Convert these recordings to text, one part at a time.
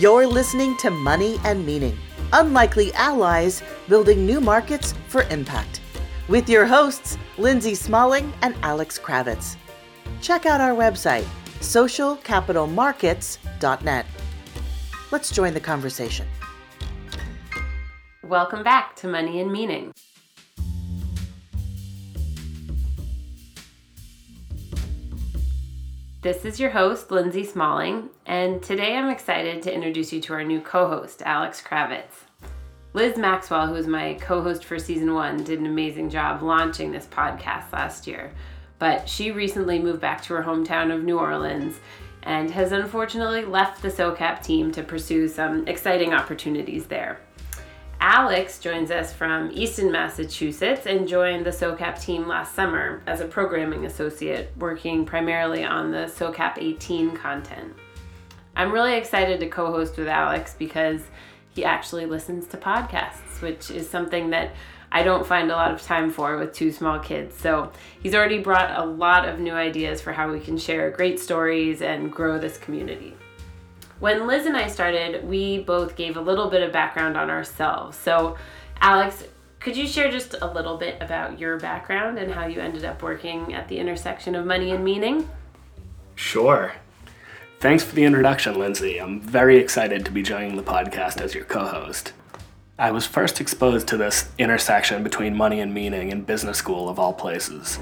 You're listening to Money and Meaning Unlikely Allies Building New Markets for Impact with your hosts, Lindsay Smalling and Alex Kravitz. Check out our website, socialcapitalmarkets.net. Let's join the conversation. Welcome back to Money and Meaning. This is your host, Lindsay Smalling, and today I'm excited to introduce you to our new co host, Alex Kravitz. Liz Maxwell, who was my co host for season one, did an amazing job launching this podcast last year, but she recently moved back to her hometown of New Orleans and has unfortunately left the SOCAP team to pursue some exciting opportunities there. Alex joins us from Easton, Massachusetts, and joined the SOCAP team last summer as a programming associate, working primarily on the SOCAP 18 content. I'm really excited to co host with Alex because he actually listens to podcasts, which is something that I don't find a lot of time for with two small kids. So he's already brought a lot of new ideas for how we can share great stories and grow this community. When Liz and I started, we both gave a little bit of background on ourselves. So, Alex, could you share just a little bit about your background and how you ended up working at the intersection of money and meaning? Sure. Thanks for the introduction, Lindsay. I'm very excited to be joining the podcast as your co host. I was first exposed to this intersection between money and meaning in business school, of all places.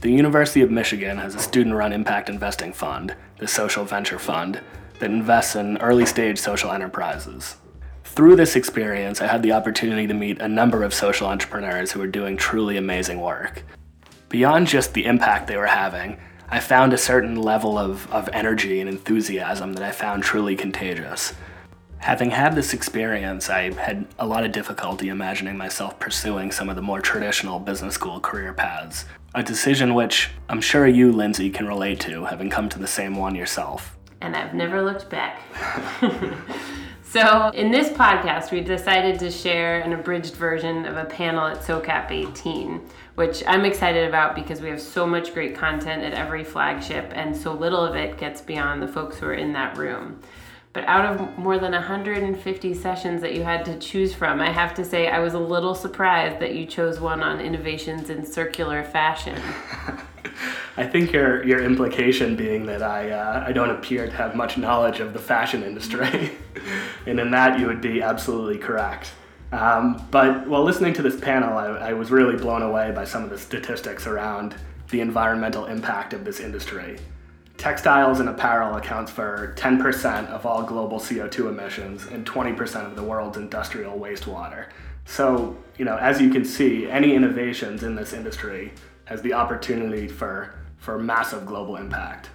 The University of Michigan has a student run impact investing fund, the Social Venture Fund, that invests in early stage social enterprises. Through this experience, I had the opportunity to meet a number of social entrepreneurs who were doing truly amazing work. Beyond just the impact they were having, I found a certain level of, of energy and enthusiasm that I found truly contagious. Having had this experience, I had a lot of difficulty imagining myself pursuing some of the more traditional business school career paths, a decision which I'm sure you, Lindsay, can relate to, having come to the same one yourself and I've never looked back. so, in this podcast, we decided to share an abridged version of a panel at SOCAP 18, which I'm excited about because we have so much great content at every flagship, and so little of it gets beyond the folks who are in that room. But out of more than 150 sessions that you had to choose from, I have to say I was a little surprised that you chose one on innovations in circular fashion. I think your your implication being that I uh, I don't appear to have much knowledge of the fashion industry, and in that you would be absolutely correct. Um, but while listening to this panel, I, I was really blown away by some of the statistics around the environmental impact of this industry. Textiles and apparel accounts for 10% of all global CO2 emissions and 20% of the world's industrial wastewater. So, you know, as you can see, any innovations in this industry has the opportunity for, for massive global impact.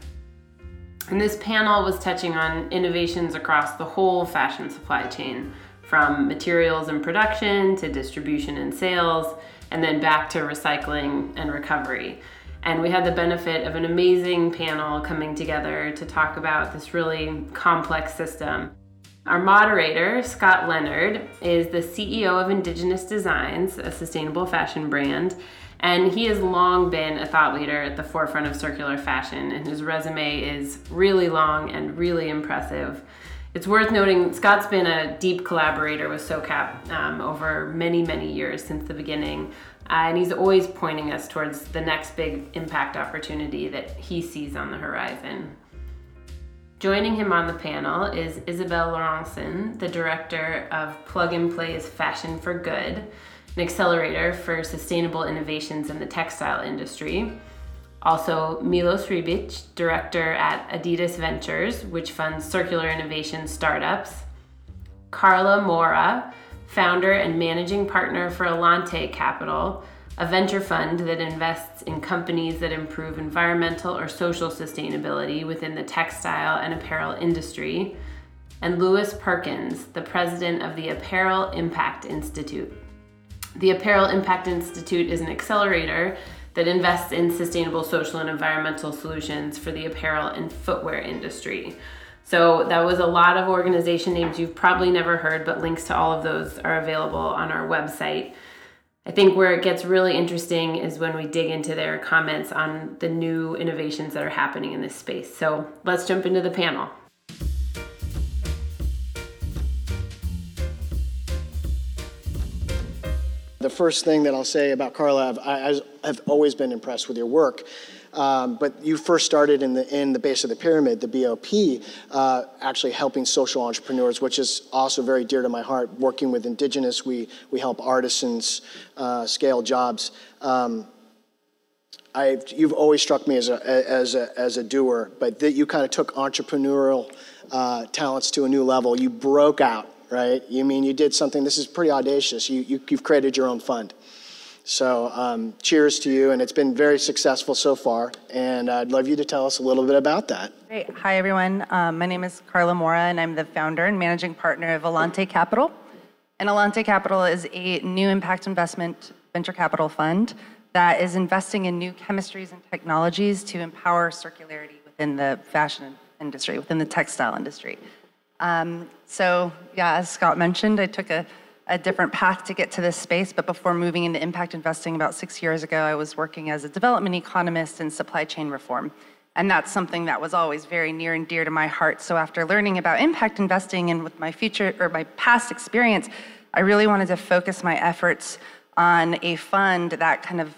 And this panel was touching on innovations across the whole fashion supply chain, from materials and production to distribution and sales, and then back to recycling and recovery. And we had the benefit of an amazing panel coming together to talk about this really complex system. Our moderator, Scott Leonard, is the CEO of Indigenous Designs, a sustainable fashion brand, and he has long been a thought leader at the forefront of circular fashion, and his resume is really long and really impressive. It's worth noting Scott's been a deep collaborator with SOCAP um, over many, many years since the beginning, uh, and he's always pointing us towards the next big impact opportunity that he sees on the horizon. Joining him on the panel is Isabelle Laurencin, the director of Plug and Play's Fashion for Good an accelerator for sustainable innovations in the textile industry. Also, Milos Rebic, director at Adidas Ventures, which funds circular innovation startups. Carla Mora, founder and managing partner for Alante Capital, a venture fund that invests in companies that improve environmental or social sustainability within the textile and apparel industry. And Lewis Perkins, the president of the Apparel Impact Institute. The Apparel Impact Institute is an accelerator that invests in sustainable social and environmental solutions for the apparel and footwear industry. So that was a lot of organization names you've probably never heard, but links to all of those are available on our website. I think where it gets really interesting is when we dig into their comments on the new innovations that are happening in this space. So let's jump into the panel. First thing that I'll say about Carla. I've, I, I've always been impressed with your work. Um, but you first started in the in the base of the pyramid, the BOP, uh, actually helping social entrepreneurs, which is also very dear to my heart. Working with indigenous, we we help artisans uh, scale jobs. Um, I, you've always struck me as a, as a, as a doer, but that you kind of took entrepreneurial uh, talents to a new level. You broke out, right? You mean you did something, this is pretty audacious. You, you, you've created your own fund. So um, cheers to you, and it's been very successful so far. And I'd love you to tell us a little bit about that. Great. Hi, everyone. Um, my name is Carla Mora, and I'm the founder and managing partner of Alante Capital. And Alante Capital is a new impact investment venture capital fund that is investing in new chemistries and technologies to empower circularity within the fashion industry, within the textile industry. Um, so, yeah, as Scott mentioned, I took a, a different path to get to this space, but before moving into impact investing about six years ago, I was working as a development economist in supply chain reform. And that's something that was always very near and dear to my heart. So after learning about impact investing and with my future or my past experience, I really wanted to focus my efforts on a fund that kind of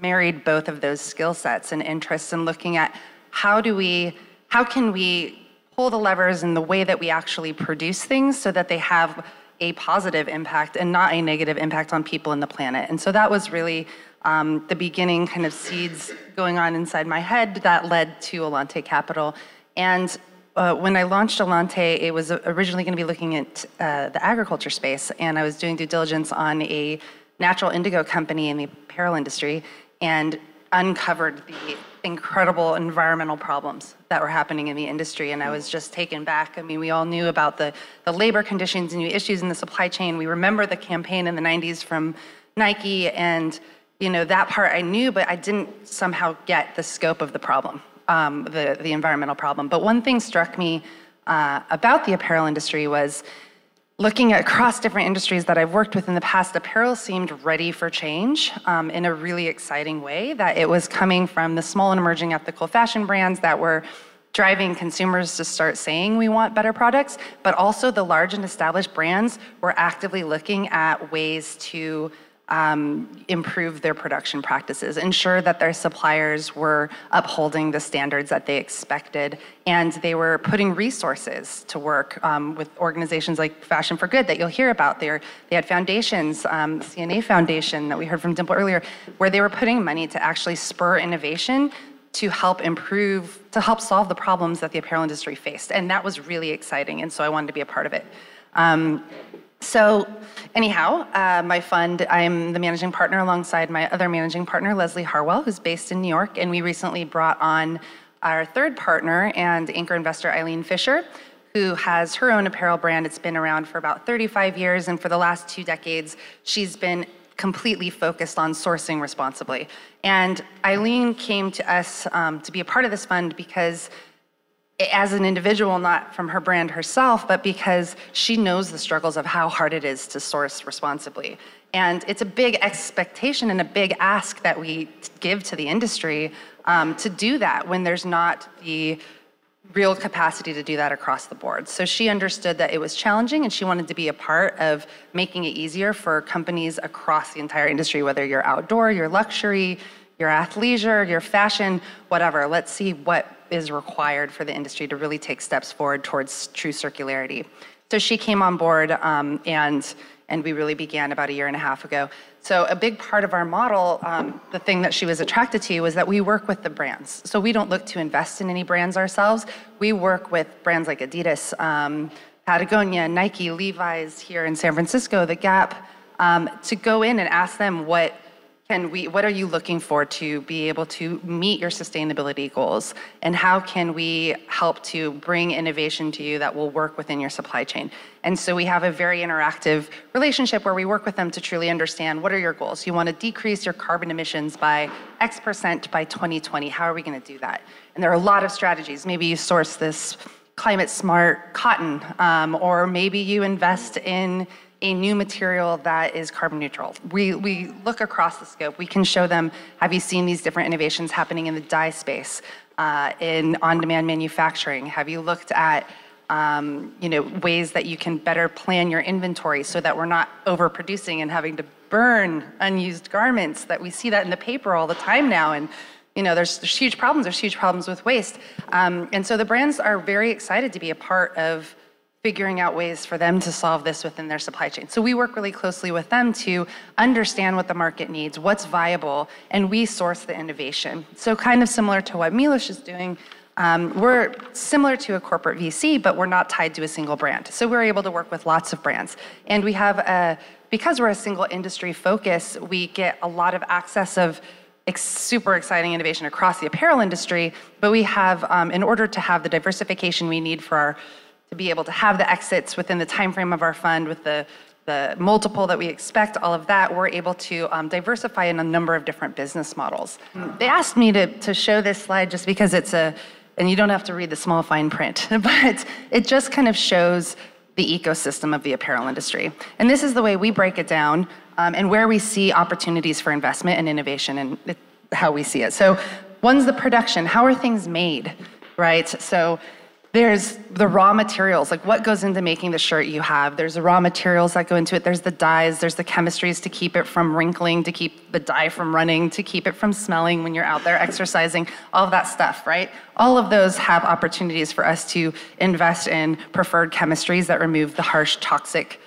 married both of those skill sets and interests and looking at how do we how can we pull the levers in the way that we actually produce things so that they have a positive impact and not a negative impact on people and the planet. And so that was really um, the beginning kind of seeds going on inside my head that led to alante capital. And uh, when I launched Alante, it was originally going to be looking at uh, the agriculture space, and I was doing due diligence on a natural indigo company in the apparel industry and uncovered the incredible environmental problems that were happening in the industry and i was just taken back. I mean we all knew about the, the labor conditions and the issues in the supply chain. We remember the campaign in the 90s from nike and you know that part i knew but i didn't somehow get the scope of the problem um, the, the environmental problem. But one thing struck me uh, about the apparel industry was looking across different industries that I've worked with in the past, apparel seemed ready for change um, in a really exciting way. That it was coming from the small and emerging ethical fashion brands that were driving consumers to start saying we want better products, but also the large and established brands were actively looking at ways to um, improve their production practices, ensure that their suppliers were upholding the standards that they expected, and they were putting resources to work um, with organizations like Fashion for Good that you'll hear about. They, they had foundations, um, C&A Foundation that we heard from Dimple earlier, where they were putting money to actually spur innovation to help improve, to help solve the problems that the apparel industry faced. And that was really exciting, and so I wanted to be a part of it. Um, so, anyhow, uh, my fund, I'm the managing partner alongside my other managing partner, Leslie Harwell, who's based in New York. And we recently brought on our third partner and anchor investor, Eileen Fisher, who has her own apparel brand. It's been around for about 35 years. And for the last two decades, she's been completely focused on sourcing responsibly. And Eileen came to us um, to be a part of this fund because as an individual, not from her brand herself, but because she knows the struggles of how hard it is to source responsibly. And it's a big expectation and a big ask that we give to the industry um, to do that when there's not the real capacity to do that across the board. So she understood that it was challenging and she wanted to be a part of making it easier for companies across the entire industry, whether you're outdoor, you're luxury, your athleisure, your fashion, whatever. Let's see what is required for the industry to really take steps forward towards true circularity. So she came on board um, and and we really began about a year and a half ago. So a big part of our model, um, the thing that she was attracted to was that we work with the brands. So we don't look to invest in any brands ourselves. We work with brands like Adidas, um, Patagonia, Nike, Levi's here in San Francisco, The Gap, um, to go in and ask them what can we what are you looking for to be able to meet your sustainability goals? And how can we help to bring innovation to you that will work within your supply chain? And so we have a very interactive relationship where we work with them to truly understand what are your goals? You want to decrease your carbon emissions by x percent by 2020 how are we going to do that? And there are a lot of strategies. Maybe you source this climate smart cotton um, or maybe you invest in a new material that is carbon neutral. We, we look across the scope. We can show them, have you seen these different innovations happening in the dye space, uh, in on-demand manufacturing? Have you looked at um, you know, ways that you can better plan your inventory so that we're not overproducing and having to burn unused garments that we see that in the paper all the time now and you know there's, there's huge problems there's huge problems with waste um, and so the brands are very excited to be a part of figuring out ways for them to solve this within their supply chain. So we work really closely with them to understand what the market needs, what's viable, and we source the innovation. So kind of similar to what Milos is doing, um, we're similar to a corporate VC, but we're not tied to a single brand. So we're able to work with lots of brands. And we have a, because we're a single industry focus, we get a lot of access of ex- super exciting innovation across the apparel industry, but we have, um, in order to have the diversification we need for our, to be able to have the exits within the time frame of our fund with the the multiple that we expect, all of that, we're able to um, diversify in a number of different business models. They asked me to, to show this slide just because it's a, and you don't have to read the small fine print, but it just kind of shows the ecosystem of the apparel industry. And this is the way we break it down um, and where we see opportunities for investment and innovation and it, how we see it. So, one's the production. How are things made, right? So, there's the raw materials, like what goes into making the shirt you have. There's the raw materials that go into it. There's the dyes, there's the chemistries to keep it from wrinkling, to keep the dye from running, to keep it from smelling when you're out there exercising, all of that stuff, right? All of those have opportunities for us to invest in preferred chemistries that remove the harsh, toxic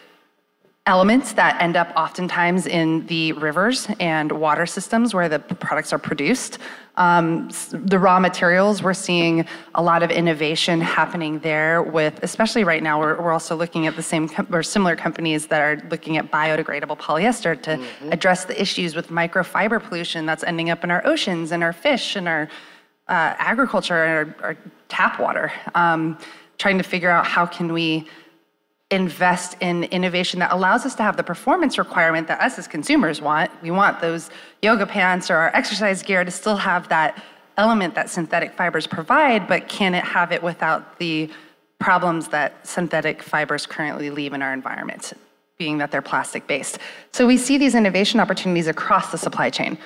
elements that end up oftentimes in the rivers and water systems where the products are produced. Um, the raw materials, we're seeing a lot of innovation happening there with, especially right now, we're, we're also looking at the same or similar companies that are looking at biodegradable polyester to mm-hmm. address the issues with microfiber pollution that's ending up in our oceans and our fish and our uh, agriculture and our, our, tap water. Um, trying to figure out how can we invest in innovation that allows us to have the performance requirement that us as consumers want. We want those yoga pants or our exercise gear to still have that element that synthetic fibers provide, but can it have it without the problems that synthetic fibers currently leave in our environment, being that they're plastic based? So we see these innovation opportunities across the supply chain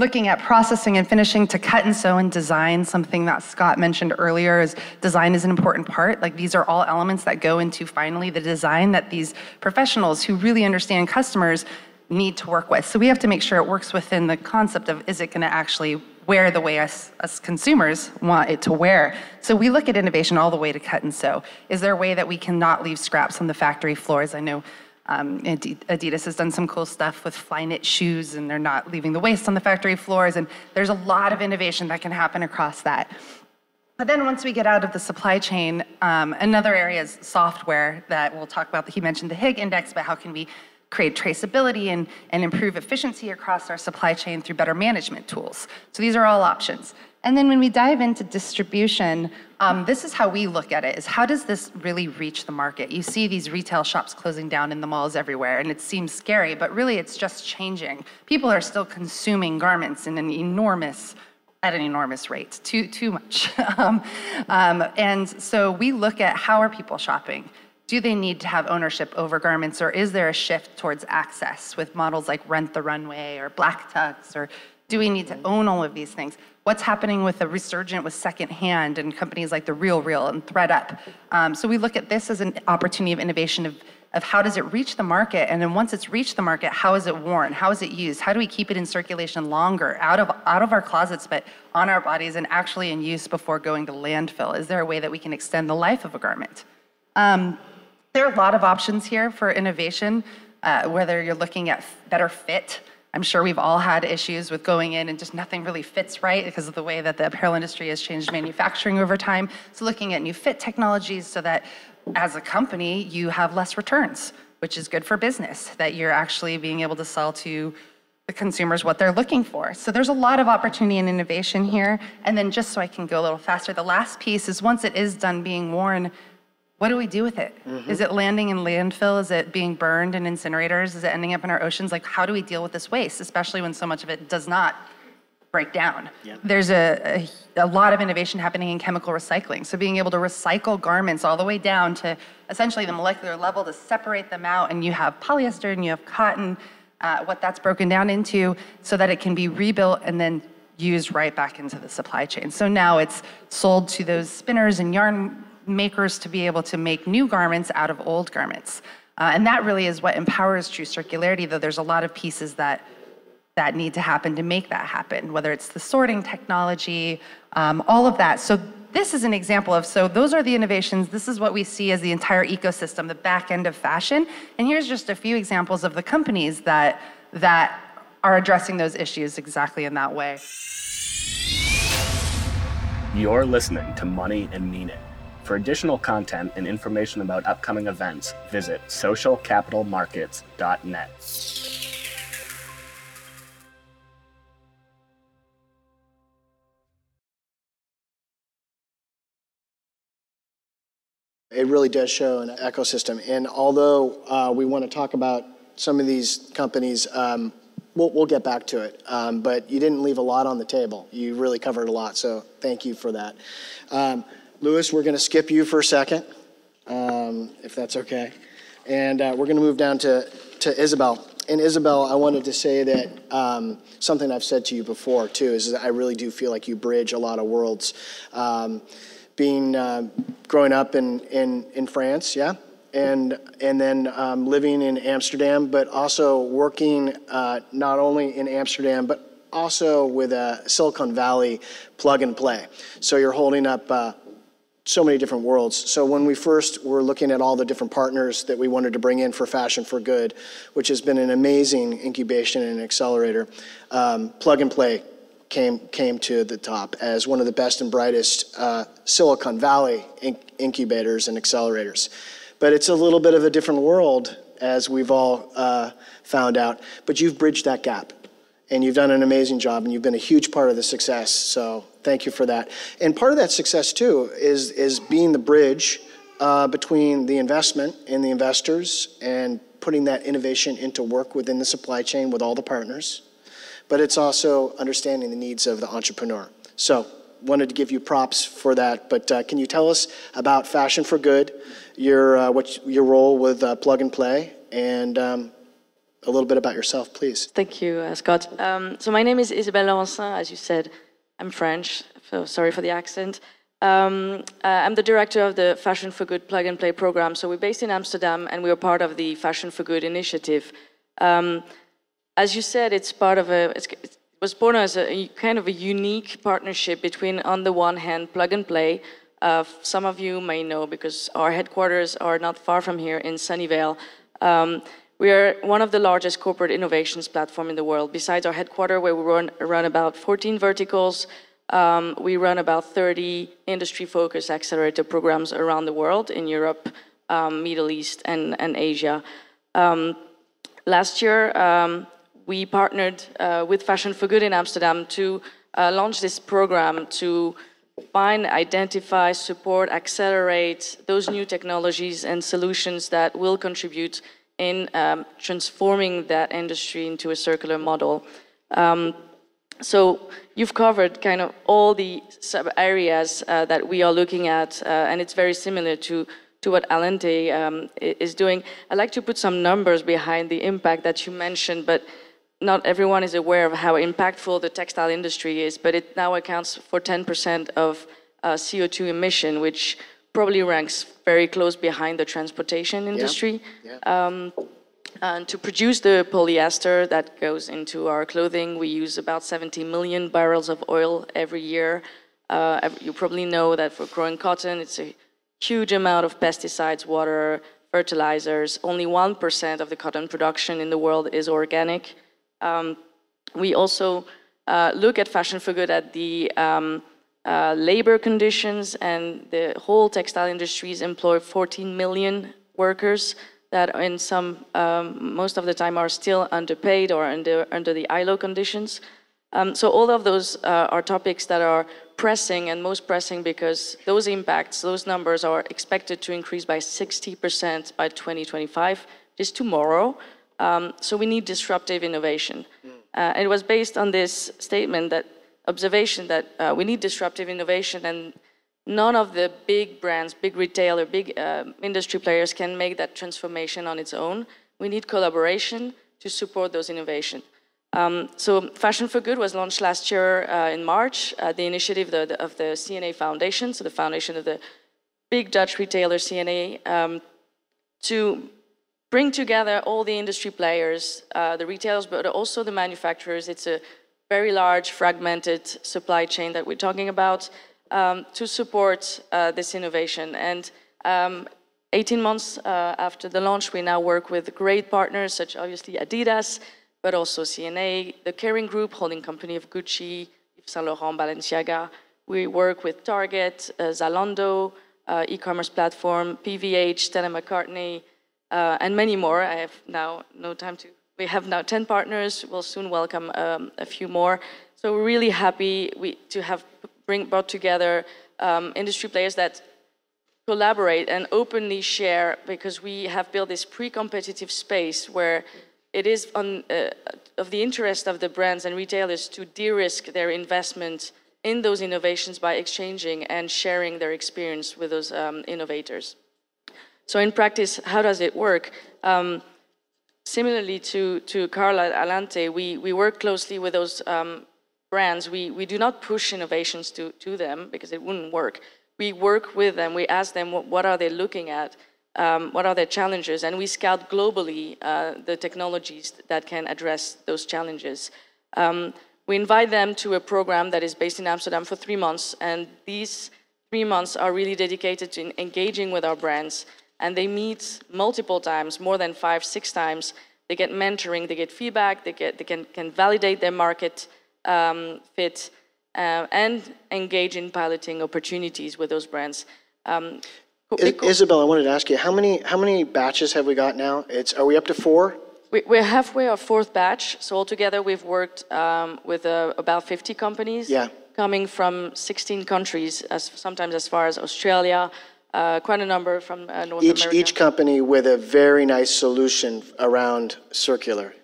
looking at processing and finishing to cut and sew and design, something that Scott mentioned earlier is design is an important part. Like these are all elements that go into finally the design that these professionals who really understand customers need to work with. So we have to make sure it works within the concept of is it going to actually wear the way us, us consumers want it to wear. So we look at innovation all the way to cut and sew. Is there a way that we cannot leave scraps on the factory floors? I know um, Adidas has done some cool stuff with Flyknit shoes, and they're not leaving the waste on the factory floors. And there's a lot of innovation that can happen across that. But then once we get out of the supply chain, um, another area is software that we'll talk about. He mentioned the Higg index, but how can we create traceability and, and improve efficiency across our supply chain through better management tools? So these are all options. And then when we dive into distribution, um, this is how we look at it: is how does this really reach the market? You see these retail shops closing down in the malls everywhere, and it seems scary, but really it's just changing. People are still consuming garments in an enormous at an enormous rate, too too much. um, um, and so we look at how are people shopping. Do they need to have ownership over garments, or is there a shift towards access with models like Rent the Runway or Black Tux, or do we need to own all of these things? what's happening with the resurgent with secondhand and companies like the Real Real and ThredUp. Um, so we look at this as an opportunity of innovation of, of how does it reach the market, and then once it's reached the market, how is it worn? How is it used? How do we keep it in circulation longer, out of out of our closets, but on our bodies and actually in use before going to landfill? Is there a way that we can extend the life of a garment? Um, there are a lot of options here for innovation, uh, whether you're looking at better fit. I'm sure we've all had issues with going in and just nothing really fits right because of the way that the apparel industry has changed manufacturing over time. So, looking at new fit technologies so that as a company, you have less returns, which is good for business, that you're actually being able to sell to the consumers what they're looking for. So, there's a lot of opportunity and innovation here. And then, just so I can go a little faster, the last piece is once it is done being worn, what do we do with it? Mm-hmm. Is it landing in landfill? Is it being burned in incinerators? Is it ending up in our oceans? Like, how do we deal with this waste, especially when so much of it does not break down? There's a, a, a, lot of innovation happening in chemical recycling. So, being able to recycle garments all the way down to essentially the molecular level to separate them out, and you have polyester and you have cotton, uh, what that's broken down into, so that it can be rebuilt and then used right back into the supply chain. So now it's sold to those spinners and yarn makers to be able to make new garments out of old garments. Uh, and that really is what empowers true circularity, though there's a lot of pieces that that need to happen to make that happen, whether it's the sorting technology, um, all of that. So this is an example of, so those are the innovations. This is what we see as the entire ecosystem, the back end of fashion. And here's just a few examples of the companies that, that are addressing those issues exactly in that way. You're listening to Money and Meaning. For additional content and information about upcoming events, visit socialcapitalmarkets.net. It really does show an ecosystem. And although uh, we want to talk about some of these companies, um, we'll, we'll get back to it. Um, but you didn't leave a lot on the table. You really covered a lot. So thank you for that. Um, Lewis, we're going to skip you for a second, um, if that's okay. And uh, we're going to move down to, to Isabel. And Isabel, I wanted to say that um, something I've said to you before too is that I really do feel like you bridge a lot of worlds. Um, being uh, growing up in, in, in France, yeah, and and then um, living in Amsterdam, but also working uh, not only in Amsterdam but also with a Silicon Valley plug and play. So you're holding up. Uh, so many different worlds. So when we first were looking at all the different partners that we wanted to bring in for Fashion for Good, which has been an amazing incubation and accelerator, um, Plug and Play came, came to the top as one of the best and brightest uh, Silicon Valley incubators and accelerators. But it's a little bit of a different world, as we've all uh, found out. But you've bridged that gap, and you've done an amazing job, and you've been a huge part of the success. So thank you for that. And part of that success, too, is, is being the bridge uh, between the investment and the investors and putting that innovation into work within the supply chain with all the partners but it's also understanding the needs of the entrepreneur. So, wanted to give you props for that. But uh, can you tell us about Fashion for Good, your uh, what your role with uh, Plug and Play, and um, a little bit about yourself, please? Thank you, uh, Scott. Um, so my name is Isabelle Laurencin. As you said, I'm French. So sorry for the accent. Um, uh, I'm the director of the Fashion for Good Plug and Play program. So we're based in Amsterdam, and we are part of the Fashion for Good initiative. Um, as you said, it's part of a, it was born as a kind of a unique partnership between, on the one hand, plug and play. Uh, some of you may know because our headquarters are not far from here in Sunnyvale. Um, we are one of the largest corporate innovations platform in the world. Besides our headquarters, where we run, run about 14 verticals, um, we run about 30 industry-focused accelerator programs around the world in Europe, um, Middle East, and, and Asia. Um, last year, um, we partnered uh, with Fashion for Good in Amsterdam to uh, launch this program to find, identify, support, accelerate those new technologies and solutions that will contribute in um, transforming that industry into a circular model. Um, so you've covered kind of all the sub areas uh, that we are looking at, uh, and it's very similar to to what Alante um, is doing. I'd like to put some numbers behind the impact that you mentioned, but not everyone is aware of how impactful the textile industry is, but it now accounts for 10% of uh, CO2 emission, which probably ranks very close behind the transportation industry. Yeah. Yeah. Um, and to produce the polyester that goes into our clothing, we use about 70 million barrels of oil every year. Uh, you probably know that for growing cotton, it's a huge amount of pesticides, water, fertilizers. Only 1% of the cotton production in the world is organic. Um, we also uh, look at Fashion for Good at the um, uh, labor conditions, and the whole textile industries employ 14 million workers that in some, um, most of the time are still underpaid or under, under the ILO conditions. Um, so all of those uh, are topics that are pressing and most pressing because those impacts, those numbers are expected to increase by 60% by 2025, just tomorrow. Um, so we need disruptive innovation. Mm. Uh, and it was based on this statement that observation that uh, we need disruptive innovation and none of the big brands, big retailer, big uh, industry players can make that transformation on its own. We need collaboration to support those innovations. Um, so Fashion for Good was launched last year uh, in March, uh, the initiative the, the, of the C&A Foundation, so the foundation of the big Dutch retailer C&A, um, to bring together all the industry players, uh, the retailers, but also the manufacturers. It's a very large, fragmented supply chain that we're talking about um, to support uh, this innovation. And um, 18 months uh, after the launch, we now work with great partners such obviously Adidas, but also C&A, the Kering Group, holding company of Gucci, Yves Saint Laurent, Balenciaga. We work with Target, uh, Zalando, uh, e-commerce platform, PVH, Stella McCartney, uh, and many more. I have now no time to. We have now 10 partners. We'll soon welcome um, a few more. So we're really happy we, to have bring, brought together um, industry players that collaborate and openly share because we have built this pre-competitive space where it is on, uh, of the interest of the brands and retailers to de-risk their investment in those innovations by exchanging and sharing their experience with those um, innovators. So in practice, how does it work? Um, similarly to, to Carla Alante, we, we work closely with those um, brands. We, we do not push innovations to, to them because it wouldn't work. We work with them, we ask them what, what are they looking at, um, what are their challenges, and we scout globally uh, the technologies that can address those challenges. Um, we invite them to a program that is based in Amsterdam for three months, and these three months are really dedicated to engaging with our brands. And they meet multiple times, more than five, six times. They get mentoring, they get feedback, they, get, they can, can validate their market um, fit, uh, and engage in piloting opportunities with those brands. Um, Isabel, I wanted to ask you, how many, how many batches have we got now? It's, are we up to four? We're halfway our fourth batch, so altogether we've worked um, with uh, about 50 companies. Yeah. Coming from 16 countries, as sometimes as far as Australia, uh, quite a number from uh, North Each, America. each company with a very nice solution around circular.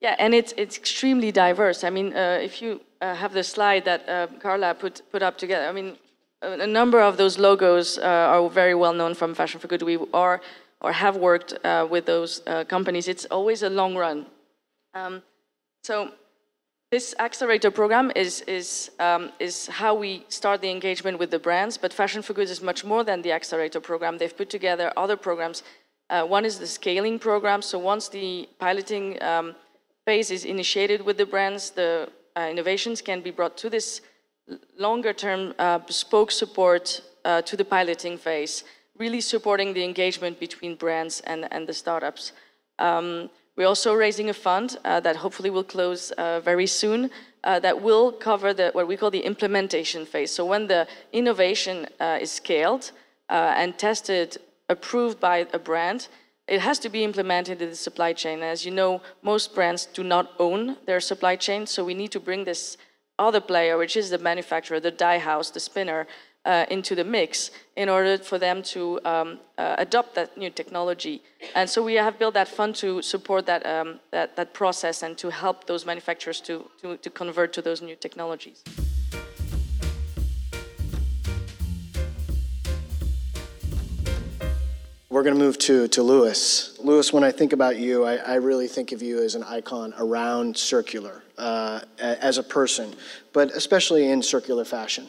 Yeah, and it's it's extremely diverse. I mean, uh, if you uh, have the slide that uh, Carla put put up together, I mean, a, a number of those logos uh, are very well known from Fashion for Good. We are or have worked uh, with those uh, companies, it's always a long run. Um, so this accelerator program is, is, um, is how we start the engagement with the brands, but Fashion for Good is much more than the accelerator program. They've put together other programs. Uh, one is the scaling program, so once the piloting um, phase is initiated with the brands, the uh, innovations can be brought to this longer term uh, bespoke support uh, to the piloting phase really supporting the engagement between brands and, and the startups. Um, we're also raising a fund uh, that hopefully will close uh, very soon uh, that will cover the, what we call the implementation phase. So when the innovation uh, is scaled uh, and tested, approved by a brand, it has to be implemented in the supply chain. As you know, most brands do not own their supply chain, so we need to bring this other player, which is the manufacturer, the dye house, the spinner, uh, into the mix in order for them to um, uh, adopt that new technology. And so we have built that fund to support that, um, that, that process and to help those manufacturers to, to, to convert to those new technologies. We're going to move to, to Lewis. Lewis, when I think about you, I, I really think of you as an icon around circular uh, as a person, but especially in circular fashion.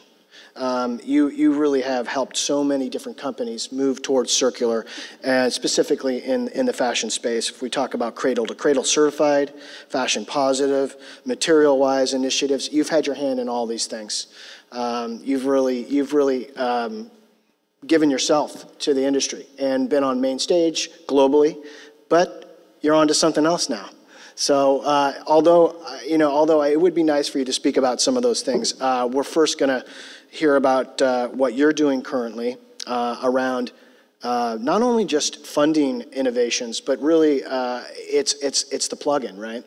Um, you, you really have helped so many different companies move towards circular, and specifically in, in the fashion space. If we talk about cradle to cradle certified, fashion positive, material wise initiatives, you've had your hand in all these things. Um, you've really, you've really um, given yourself to the industry and been on main stage globally, but you're on to something else now. So, uh, although uh, you know, although it would be nice for you to speak about some of those things, uh, we're first going to hear about uh, what you're doing currently uh, around uh, not only just funding innovations, but really uh, it's, it's, it's the plug-in, right?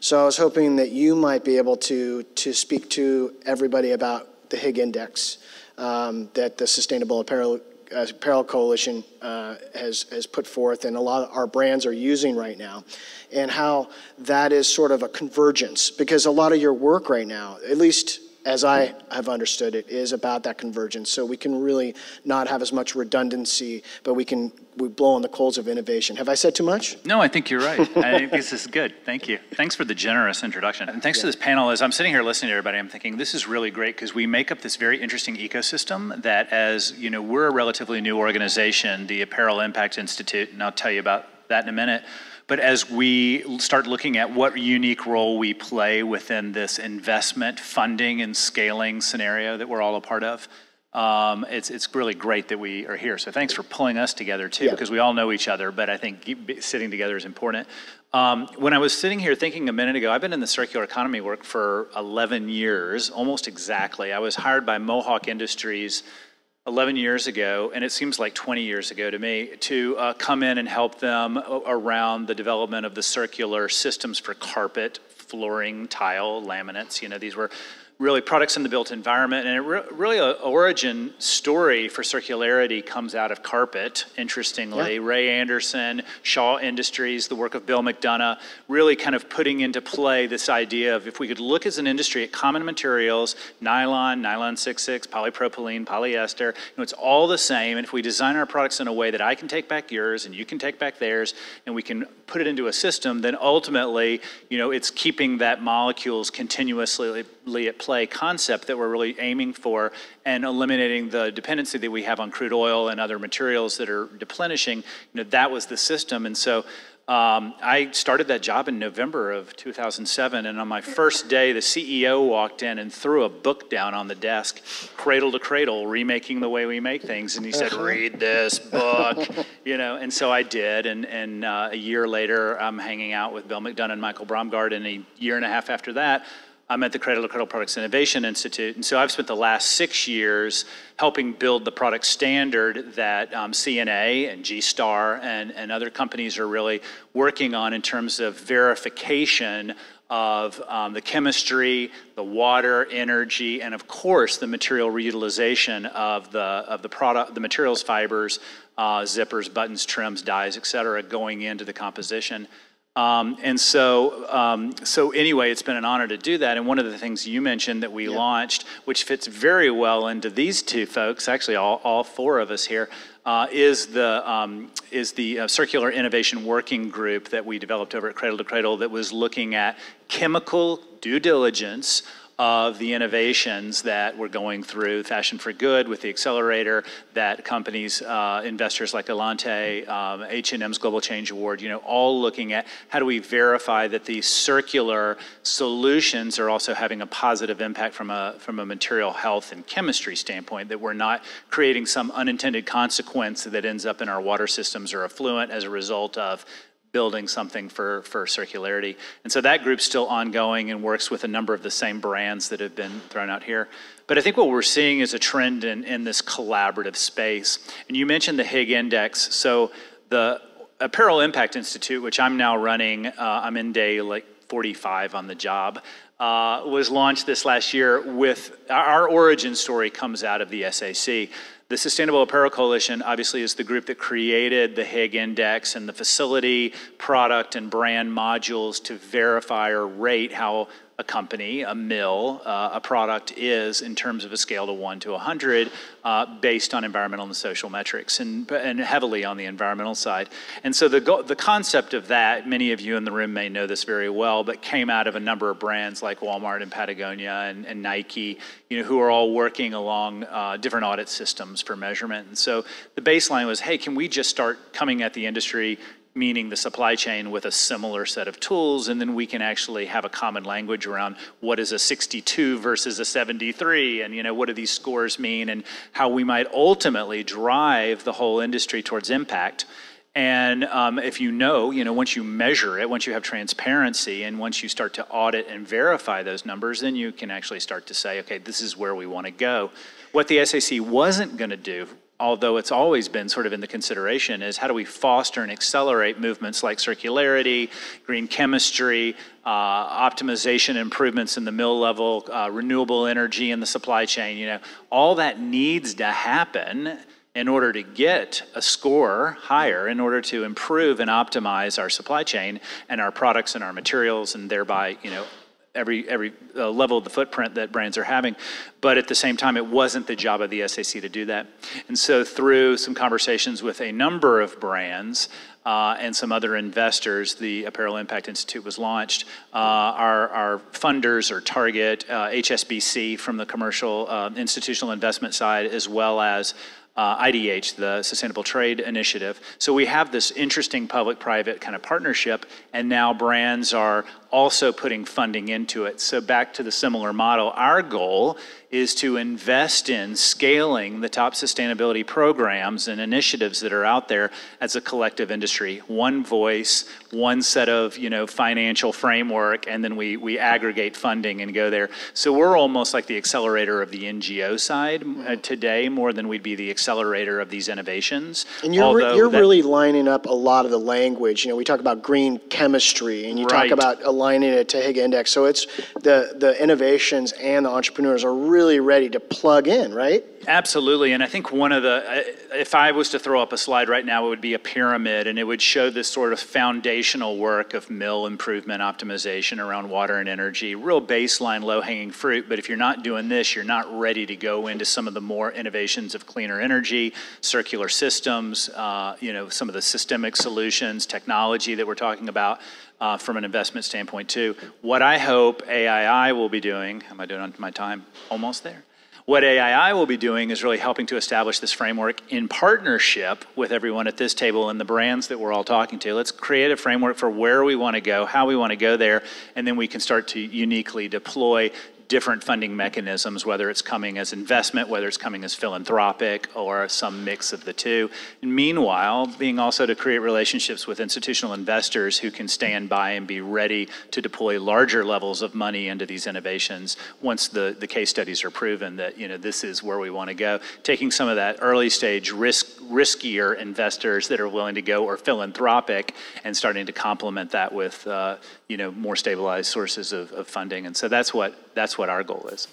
So I was hoping that you might be able to, to speak to everybody about the Higg Index um, that the Sustainable Apparel, uh, Apparel Coalition uh, has, has put forth and a lot of our brands are using right now, and how that is sort of a convergence, because a lot of your work right now, at least as I have understood it, is about that convergence. So we can really not have as much redundancy, but we can we blow on the coals of innovation. Have I said too much? No, I think you're right. I think this is good. Thank you. Thanks for the generous introduction. And thanks yeah. to this panel. As I'm sitting here listening to everybody, I'm thinking this is really great because we make up this very interesting ecosystem that as, you know, we're a relatively new organization, the Apparel Impact Institute, and I'll tell you about that in a minute. But as we start looking at what unique role we play within this investment, funding, and scaling scenario that we're all a part of, um, it's, it's really great that we are here. So thanks for pulling us together too, Yeah. because we all know each other, but I think sitting together is important. Um, when I was sitting here thinking a minute ago, I've been in the circular economy work for 11 years, almost exactly. I was hired by Mohawk Industries 11 years ago, and it seems like 20 years ago to me, to uh, come in and help them around the development of the circular systems for carpet, flooring, tile, laminates. You know, these were really products in the built environment, and it re- really a origin story for circularity comes out of carpet. Interestingly, Ray Anderson, Shaw Industries, the work of Bill McDonough, really kind of putting into play this idea of if we could look as an industry at common materials, nylon, nylon 66, polypropylene, polyester, you know, it's all the same. And if we design our products in a way that I can take back yours and you can take back theirs, and we can put it into a system, then ultimately, you know, it's keeping that molecules continuously at play concept that we're really aiming for and eliminating the dependency that we have on crude oil and other materials that are deplenishing. You know, that was the system. And so um, I started that job in November of 2007, and on my first day, the CEO walked in and threw a book down on the desk, Cradle to Cradle, remaking the way we make things, and he said, "Read this book," you know. And so I did, and and uh, a year later, I'm hanging out with Bill McDonough and Michael Braungart, and a year and a half after that. I'm at the Cradle to Cradle Products Innovation Institute. And so I've spent the last six years helping build the product standard that um, C&A and G-Star and, and other companies are really working on in terms of verification of um, the chemistry, the water, energy, and of course the material reutilization of the of the product, the materials, fibers, uh, zippers, buttons, trims, dyes, et cetera, going into the composition. Um, and so, um, so anyway, it's been an honor to do that. And one of the things you mentioned that we launched, which fits very well into these two folks, actually all, all four of us here, uh, is the um, is the uh, circular innovation working group that we developed over at Cradle to Cradle that was looking at chemical due diligence of the innovations that we're going through Fashion for Good with the accelerator that companies, uh, investors like Alante, um, H&M's Global Change Award, you know, all looking at how do we verify that these circular solutions are also having a positive impact from a from a material health and chemistry standpoint that we're not creating some unintended consequence that ends up in our water systems or effluent as a result of building something for, for circularity. And so that group's still ongoing and works with a number of the same brands that have been thrown out here. But I think what we're seeing is a trend in, in this collaborative space. And you mentioned the Higg Index. So the Apparel Impact Institute, which I'm now running, uh, I'm in day like 45 on the job, uh, was launched this last year with our origin story comes out of the SAC. The Sustainable Apparel Coalition obviously is the group that created the Higg Index and the facility, product, and brand modules to verify or rate how a company, a mill, uh, a product is in terms of a scale to 1 to 100 uh, based on environmental and social metrics and, and heavily on the environmental side. And so the, the concept of that, many of you in the room may know this very well, but came out of a number of brands like Walmart and Patagonia and, and Nike, you know, who are all working along uh, different audit systems for measurement. And so the baseline was, hey, can we just start coming at the industry meaning the supply chain with a similar set of tools and then we can actually have a common language around what is a 62 versus a 73 and you know what do these scores mean and how we might ultimately drive the whole industry towards impact and um, if you know, you know, once you measure it, once you have transparency, and once you start to audit and verify those numbers, then you can actually start to say, okay, this is where we want to go. What the SAC wasn't going to do although it's always been sort of in the consideration, is how do we foster and accelerate movements like circularity, green chemistry, uh, optimization improvements in the mill level, uh, renewable energy in the supply chain. You know, all that needs to happen in order to get a score higher, in order to improve and optimize our supply chain and our products and our materials, and thereby, you know, every every uh, level of the footprint that brands are having but at the same time it wasn't the job of the SAC to do that and so through some conversations with a number of brands uh, and some other investors the apparel impact institute was launched uh, our, our funders are target uh, hsbc from the commercial uh, institutional investment side as well as uh, IDH, the Sustainable Trade Initiative. So we have this interesting public-private kind of partnership, and now brands are also putting funding into it. So back to the similar model, our goal is to invest in scaling the top sustainability programs and initiatives that are out there as a collective industry. One voice, one set of you know financial framework, and then we we aggregate funding and go there. So we're almost like the accelerator of the NGO side uh, today, more than we'd be the accelerator of these innovations. And you're, re- you're that- really lining up a lot of the language. You know, we talk about green chemistry, and you Right. talk about aligning it to Higg Index. So it's the the innovations and the entrepreneurs are really ready to plug in, right? Absolutely, and I think one of the, if I was to throw up a slide right now, it would be a pyramid, and it would show this sort of foundational work of mill improvement optimization around water and energy, real baseline, low-hanging fruit. But if you're not doing this, you're not ready to go into some of the more innovations of cleaner energy, circular systems, uh, you know, some of the systemic solutions, technology that we're talking about. Uh, from an investment standpoint, too. What I hope AII will be doing, am I doing on my time? Almost there. What AII will be doing is really helping to establish this framework in partnership with everyone at this table and the brands that we're all talking to. Let's create a framework for where we want to go, how we want to go there, and then we can start to uniquely deploy different funding mechanisms, whether it's coming as investment, whether it's coming as philanthropic, or some mix of the two. And meanwhile, being also to create relationships with institutional investors who can stand by and be ready to deploy larger levels of money into these innovations once the, the case studies are proven that you know this is where we want to go. Taking some of that early stage risk riskier investors that are willing to go or philanthropic and starting to complement that with uh, you know more stabilized sources of, of funding. And so that's what that's what our goal is.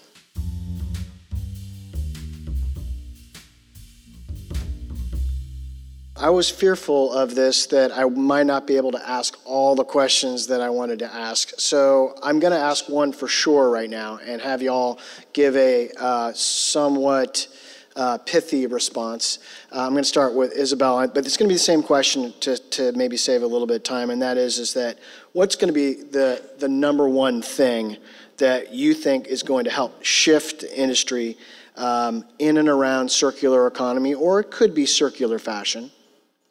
I was fearful of this that I might not be able to ask all the questions that I wanted to ask. So I'm going to ask one for sure right now and have y'all give a uh, somewhat uh, pithy response. Uh, I'm going to start with Isabel, but it's going to be the same question to, to maybe save a little bit of time, and that is, is that what's going to be the, the number one thing that you think is going to help shift industry um, in and around circular economy, or it could be circular fashion?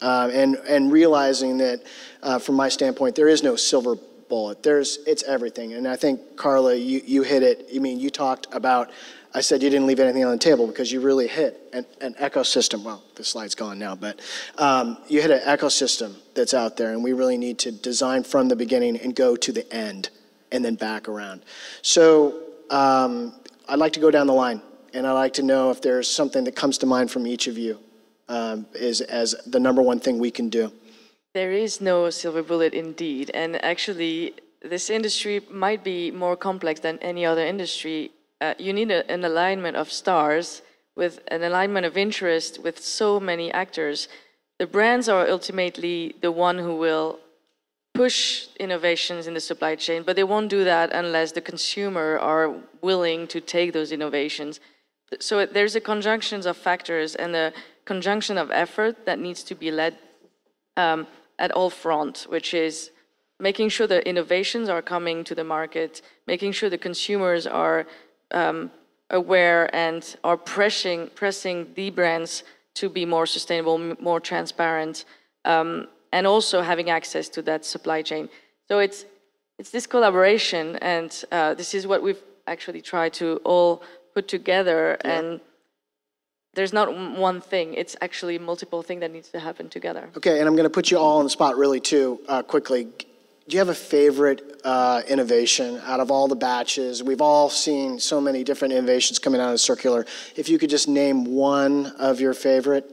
Um, and and realizing that, uh, from my standpoint, there is no silver bullet. There's it's everything. And I think Carla, you you hit it. I mean, you talked about. I said you didn't leave anything on the table because you really hit an, an ecosystem. Well, the slide's gone now, but um, you hit an ecosystem that's out there, and we really need to design from the beginning and go to the end, and then back around. So um, I'd like to go down the line, and I'd like to know if there's something that comes to mind from each of you um, is as the number one thing we can do. There is no silver bullet indeed. And actually, this industry might be more complex than any other industry. Uh, you need a, an alignment of stars with an alignment of interest with so many actors. The brands are ultimately the one who will push innovations in the supply chain, but they won't do that unless the consumer are willing to take those innovations. So there's a conjunction of factors and a conjunction of effort that needs to be led um, at all fronts, which is making sure the innovations are coming to the market, making sure the consumers are um, aware and are pressing pressing the brands to be more sustainable, m- more transparent, um, and also having access to that supply chain. So it's it's this collaboration, and uh, this is what we've actually tried to all put together. And there's not one thing; it's actually multiple things that needs to happen together. Okay, and I'm going to put you all on the spot really too, uh, quickly. Do you have a favorite uh, innovation out of all the batches? We've all seen so many different innovations coming out of circular. If you could just name one of your favorite,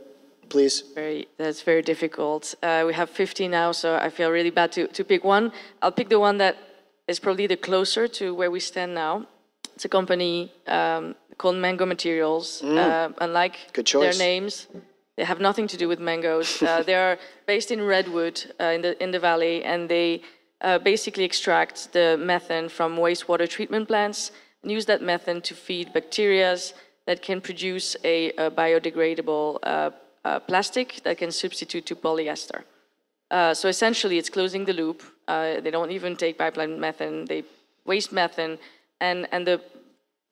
please. Very, that's very difficult. Uh, we have 50 now, so I feel really bad to, to pick one. I'll pick the one that is probably the closer to where we stand now. It's a company um, called Mango Materials. Uh, unlike Mm. Their names, they have nothing to do with mangoes. Uh, they are based in Redwood uh, in the in the valley, and they uh, basically extract the methane from wastewater treatment plants and use that methane to feed bacteria that can produce a, a biodegradable uh, uh, plastic that can substitute to polyester. Uh, so essentially, it's closing the loop. Uh, they don't even take pipeline methane; they waste methane, and and the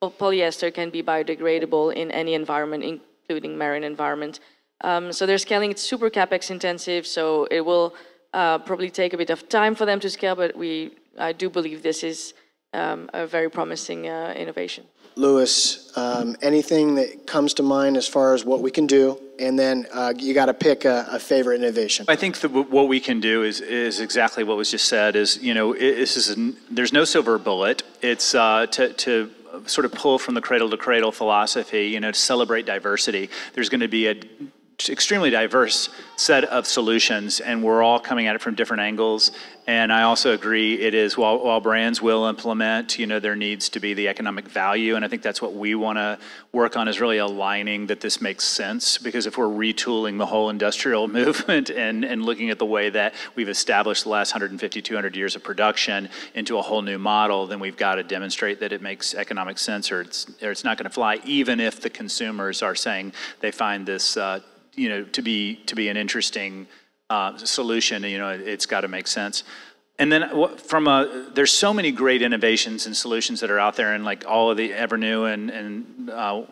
polyester can be biodegradable in any environment, including marine environment. Um, so they're scaling. It's super capex intensive, so it will uh, probably take a bit of time for them to scale. But we, I do believe this is um, a very promising uh, innovation. Lewis, um, anything that comes to mind as far as what we can do? And then uh, you got to pick a, a favorite innovation. I think that what we can do is is exactly what was just said. Is you know it, this is an, there's no silver bullet. It's uh, to to sort of pull from the cradle to cradle philosophy. You know to celebrate diversity. There's going to be a extremely diverse set of solutions, and we're all coming at it from different angles. And I also agree it is while, while brands will implement, you know, there needs to be the economic value, and I think that's what we want to work on is really aligning that this makes sense. Because if we're retooling the whole industrial movement and and looking at the way that we've established the last 150, 200 years of production into a whole new model, then we've got to demonstrate that it makes economic sense, or it's or it's not going to fly, even if the consumers are saying they find this. Uh, you know, to be to be an interesting uh, solution, you know, it's got to make sense. And then from a, there's so many great innovations and solutions that are out there, and like all of the Evrnu and and uh,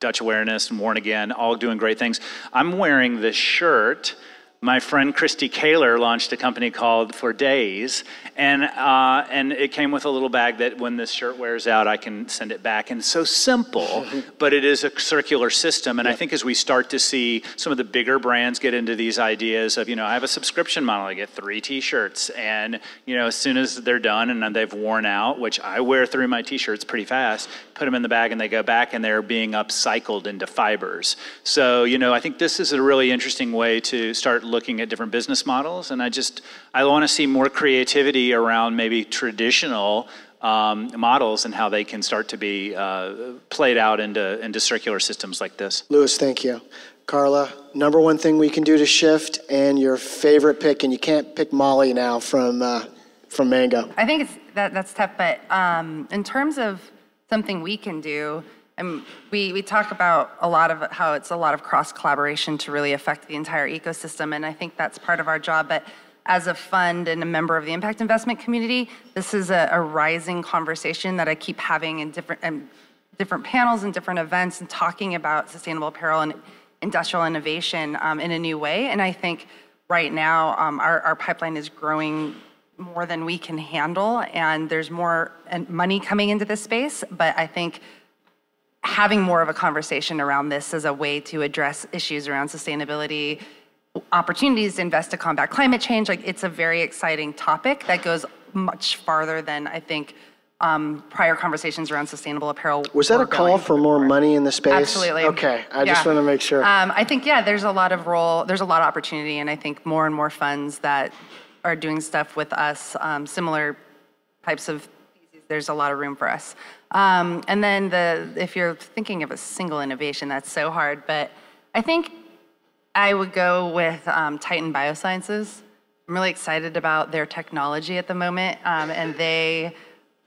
Dutch Awareness and Worn Again, all doing great things. I'm wearing this shirt my friend Kristy Caylor launched a company called For Days, and uh, and it came with a little bag that when this shirt wears out, I can send it back. And it's so simple, but it is a circular system. And. I think as we start to see some of the bigger brands get into these ideas of, you know, I have a subscription model, I get three T-shirts, and you know, as soon as they're done and they've worn out, which I wear through my T-shirts pretty fast, put them in the bag and they go back and they're being upcycled into fibers. So you know, I think this is a really interesting way to start looking at different business models. And I just, I want to see more creativity around maybe traditional um, models and how they can start to be uh, played out into, into circular systems like this. Lewis, thank you. Carla, number one thing we can do to shift and your favorite pick, and you can't pick Molly now from, uh, from Mango. I think it's, that, that's tough, but um, in terms of something we can do, and we, we talk about a lot of how it's a lot of cross collaboration to really affect the entire ecosystem, and I think that's part of our job. But as a fund and a member of the impact investment community, this is a, a rising conversation that I keep having in different um, different panels and different events and talking about sustainable apparel and industrial innovation um, in a new way. And I think right now um, our, our pipeline is growing more than we can handle, and there's more money coming into this space. But I think having more of a conversation around this as a way to address issues around sustainability, opportunities to invest to combat climate change. Like it's a very exciting topic that goes much farther than I think um, prior conversations around sustainable apparel. Was that a call for more money in the space? Absolutely. Okay, I yeah. just want to make sure. Um, I think yeah, there's a lot of role, there's a lot of opportunity, and I think more and more funds that are doing stuff with us, um, similar types of there's a lot of room for us. Um, and then the if you're thinking of a single innovation, that's so hard. But I think I would go with um, Tyton BioSciences. I'm really excited about their technology at the moment, um, and they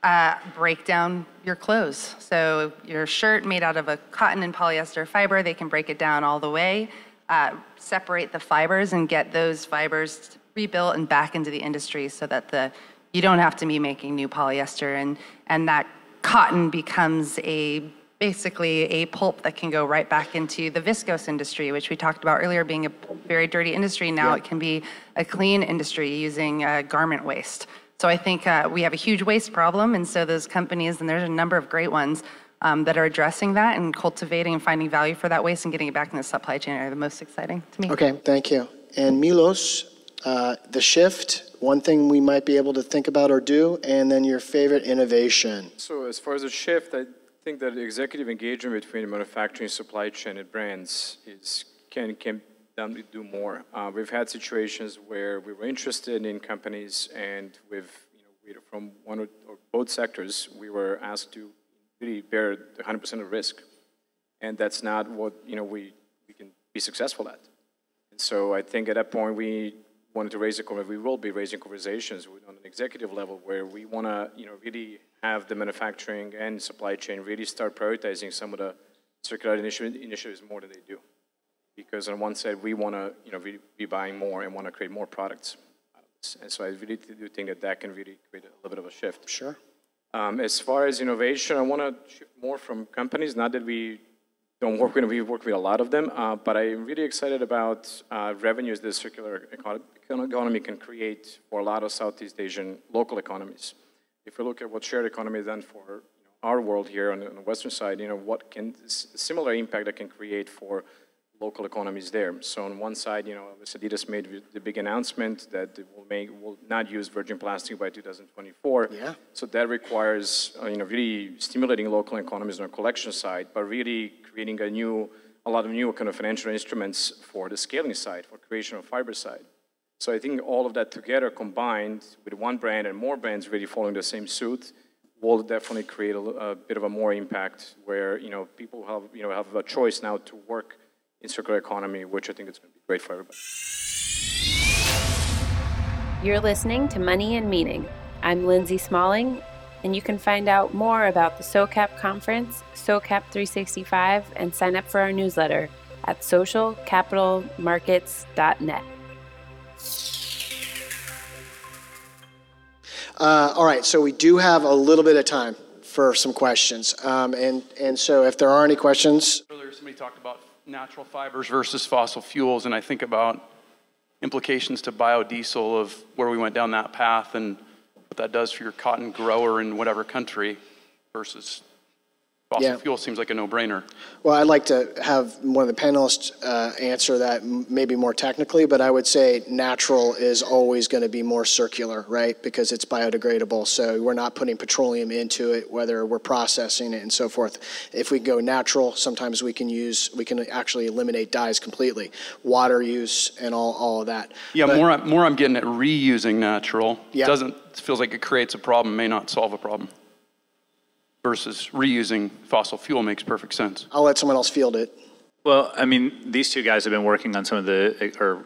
uh, break down your clothes. So your shirt made out of a cotton and polyester fiber, they can break it down all the way, uh, separate the fibers, and get those fibers rebuilt and back into the industry so that the you don't have to be making new polyester and and that cotton becomes a basically a pulp that can go right back into the viscose industry, which we talked about earlier being a very dirty industry. Now yeah. it can be a clean industry using uh, garment waste. So I think uh, we have a huge waste problem, and so those companies, and there's a number of great ones um, that are addressing that and cultivating and finding value for that waste and getting it back in the supply chain are the most exciting to me. Okay, thank you. And Milos, uh, the shift, one thing we might be able to think about or do, and then your favorite innovation. So as far as the shift, I think that executive engagement between manufacturing, supply chain, and brands is can can do more. Uh, we've had situations where we were interested in companies, and with you know from one or, or both sectors, we were asked to really bear 100% of risk, and that's not what you know we we can be successful at. And so I think at that point we wanted to raise a we will be raising conversations on an executive level where we want to, you know, really have the manufacturing and supply chain really start prioritizing some of the circular initiatives more than they do. Because on one side, we want to, you know, really be buying more and want to create more products. And so I really do think that that can really create a little bit of a shift. Sure. Um, as far as innovation, I want to shift more from companies, not that we don't work with, we work with a lot of them, uh, but I'm really excited about uh, revenues this circular economy can create for a lot of Southeast Asian local economies. If we look at what shared economy has done for our world here on the, on the western side, you know, what can similar impact that can create for local economies there. So on one side, you know, Adidas made the big announcement that it will make will not use virgin plastic by 2024. Yeah. So that requires uh, you know really stimulating local economies on the collection side, but really creating a new a lot of new kind of financial instruments for the scaling side, for creation of fiber side. So I think all of that together combined with one brand and more brands really following the same suit will definitely create a, a bit of a more impact where you know people have you know have a choice now to work in circular economy, which I think is going to be great for everybody. You're listening to Money and Meaning. I'm Lindsay Smalling, and you can find out more about the SOCAP conference, SOCAP 365, and sign up for our newsletter at socialcapitalmarkets.net. Uh, all right, so we do have a little bit of time for some questions. Um, and, and so if there are any questions. Earlier, somebody talked about natural fibers versus fossil fuels, and I think about implications to biodiesel of where we went down that path and what that does for your cotton grower in whatever country versus Fossil Yeah. fuel seems like a no-brainer. Well, I'd like to have one of the panelists uh, answer that m- maybe more technically, but I would say natural is always going to be more circular, right? Because it's biodegradable. So we're not putting petroleum into it, whether we're processing it and so forth. If we go natural, sometimes we can use, we can actually eliminate dyes completely, water use and all, all of that. Yeah, But- more, I'm, more I'm getting at reusing natural. Yeah. Doesn't, feels like it creates a problem, may not solve a problem. Versus reusing fossil fuel makes perfect sense. I'll let someone else field it. Well, I mean, these two guys have been working on some of the, or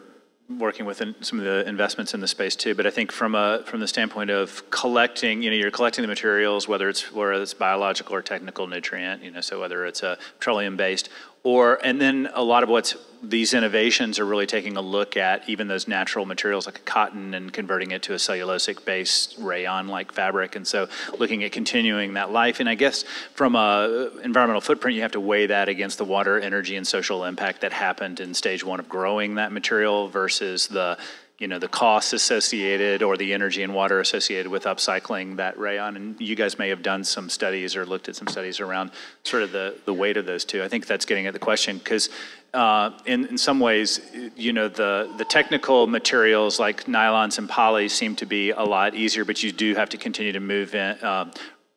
working with some of the investments in the space too. But I think from a from the standpoint of collecting, you know, you're collecting the materials, whether it's whether it's biological or technical nutrient, you know, so whether it's a petroleum based or and then a lot of what's these innovations are really taking a look at even those natural materials like cotton and converting it to a cellulosic based rayon like fabric. And so looking at continuing that life. And i guess from a environmental footprint you have to weigh that against the water energy and social impact that happened in stage one of growing that material versus the you know the costs associated or the energy and water associated with upcycling that rayon. And you guys may have done some studies or looked at some studies around sort of the, the weight of those two. I think that's getting at the question because uh, in, in some ways you know the, the technical materials like nylons and poly seem to be a lot easier but you do have to continue to move in uh,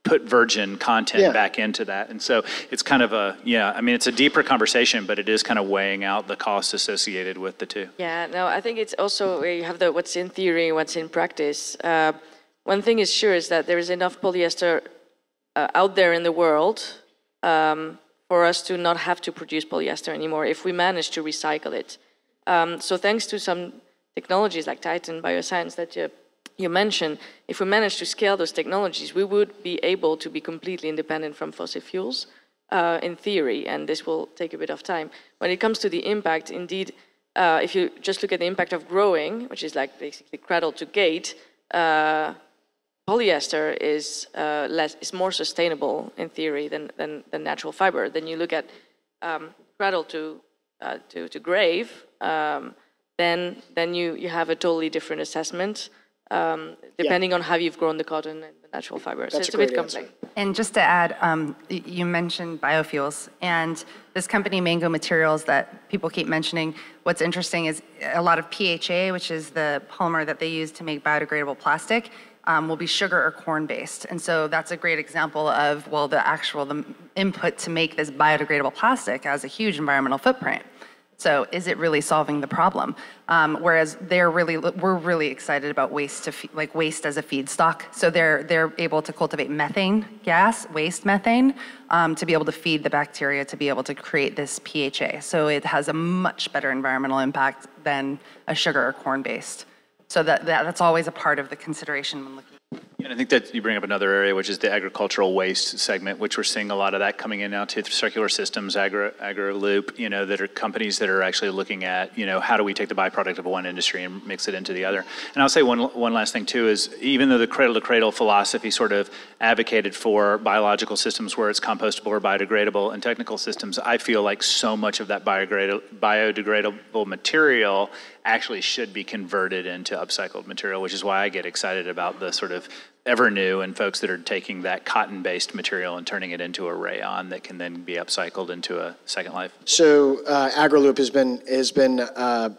put virgin content Yeah. back into that and so it's kind of a yeah i mean it's a deeper conversation but it is kind of weighing out the costs associated with the two Yeah, no, I think it's also where you have the what's in theory, what's in practice. Uh, one thing is sure is that there is enough polyester uh, out there in the world um, for us to not have to produce polyester anymore if we manage to recycle it. Um, so thanks to some technologies like Tyton BioScience that you, you mentioned, if we manage to scale those technologies, we would be able to be completely independent from fossil fuels uh, in theory, and this will take a bit of time. When it comes to the impact, indeed, uh, if you just look at the impact of growing, which is like basically cradle to gate, uh, polyester is uh, less is more sustainable in theory than than, than natural fiber. Then you look at um, cradle to uh, to to grave, um, then then you you have a totally different assessment um, depending on how you've grown the cotton and the natural fiber. so it's a a bit great answer. complex. And just to add, um, you mentioned biofuels, and this company, Mango Materials, that people keep mentioning. What's interesting is a lot of PHA, which is the polymer that they use to make biodegradable plastic, um, will be sugar or corn based. And so that's a great example of well, the actual the input to make this biodegradable plastic has a huge environmental footprint. So is it really solving the problem? Um, whereas they're really, we're really excited about waste to like waste as a feedstock. So they're they're able to cultivate methane gas, waste methane, um, to be able to feed the bacteria to be able to create this PHA. So it has a much better environmental impact than a sugar or corn based. So that, that that's always a part of the consideration when looking. And I think that you bring up another area, which is the agricultural waste segment, which we're seeing a lot of that coming in now to circular systems, AgraLoop, you know, that are companies that are actually looking at, you know, how do we take the byproduct of one industry and mix it into the other. And I'll say one, one last thing too is even though the cradle to cradle philosophy sort of advocated for biological systems where it's compostable or biodegradable and technical systems, I feel like so much of that biodegradable material actually should be converted into upcycled material, which is why I get excited about the sort of Evrnu and folks that are taking that cotton based material and turning it into a rayon that can then be upcycled into a second life. So uh, AgraLoop has been has been uh,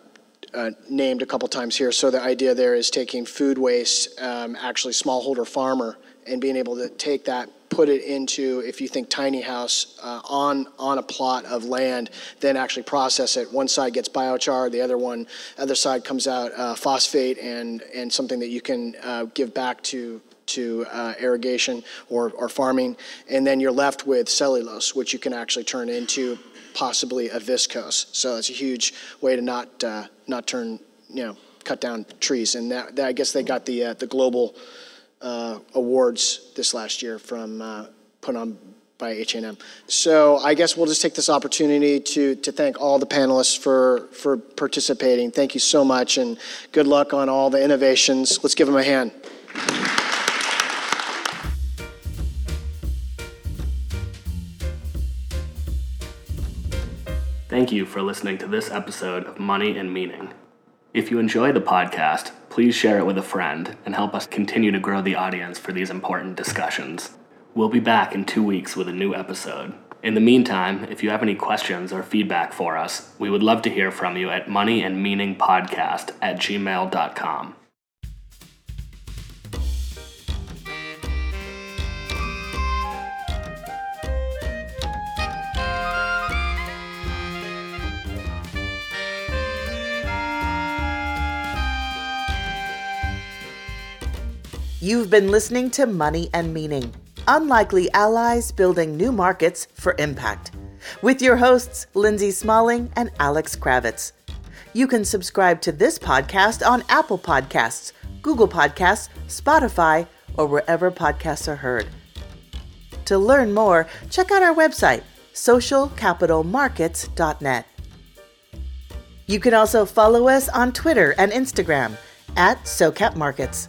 uh, named a couple times here. So the idea there is taking food waste, um, actually smallholder farmer, and being able to take that, put it into, if you think tiny house, uh, on on a plot of land, then actually process it. One side gets biochar, the other one, other side comes out uh, phosphate and and something that you can uh, give back to to uh, irrigation or, or farming, and then you're left with cellulose, which you can actually turn into possibly a viscose. So it's a huge way to not uh, not turn you know cut down trees, and that, that I guess they got the uh, the global uh, awards this last year from uh, put on by H&M. So I guess we'll just take this opportunity to to thank all the panelists for for participating. Thank you so much, and good luck on all the innovations. Let's give them a hand. Thank you for listening to this episode of Money and Meaning. If you enjoy the podcast, please share it with a friend and help us continue to grow the audience for these important discussions. We'll be back in two weeks with a new episode. In the meantime, if you have any questions or feedback for us, we would love to hear from you at moneyandmeaningpodcast at gmail.com. You've been listening to Money and Meaning Unlikely Allies Building New Markets for Impact with your hosts, Lindsay Smalling and Alex Kravitz. You can subscribe to this podcast on Apple Podcasts, Google Podcasts, Spotify, or wherever podcasts are heard. To learn more, check out our website, socialcapitalmarkets.net. You can also follow us on Twitter and Instagram at SoCapMarkets.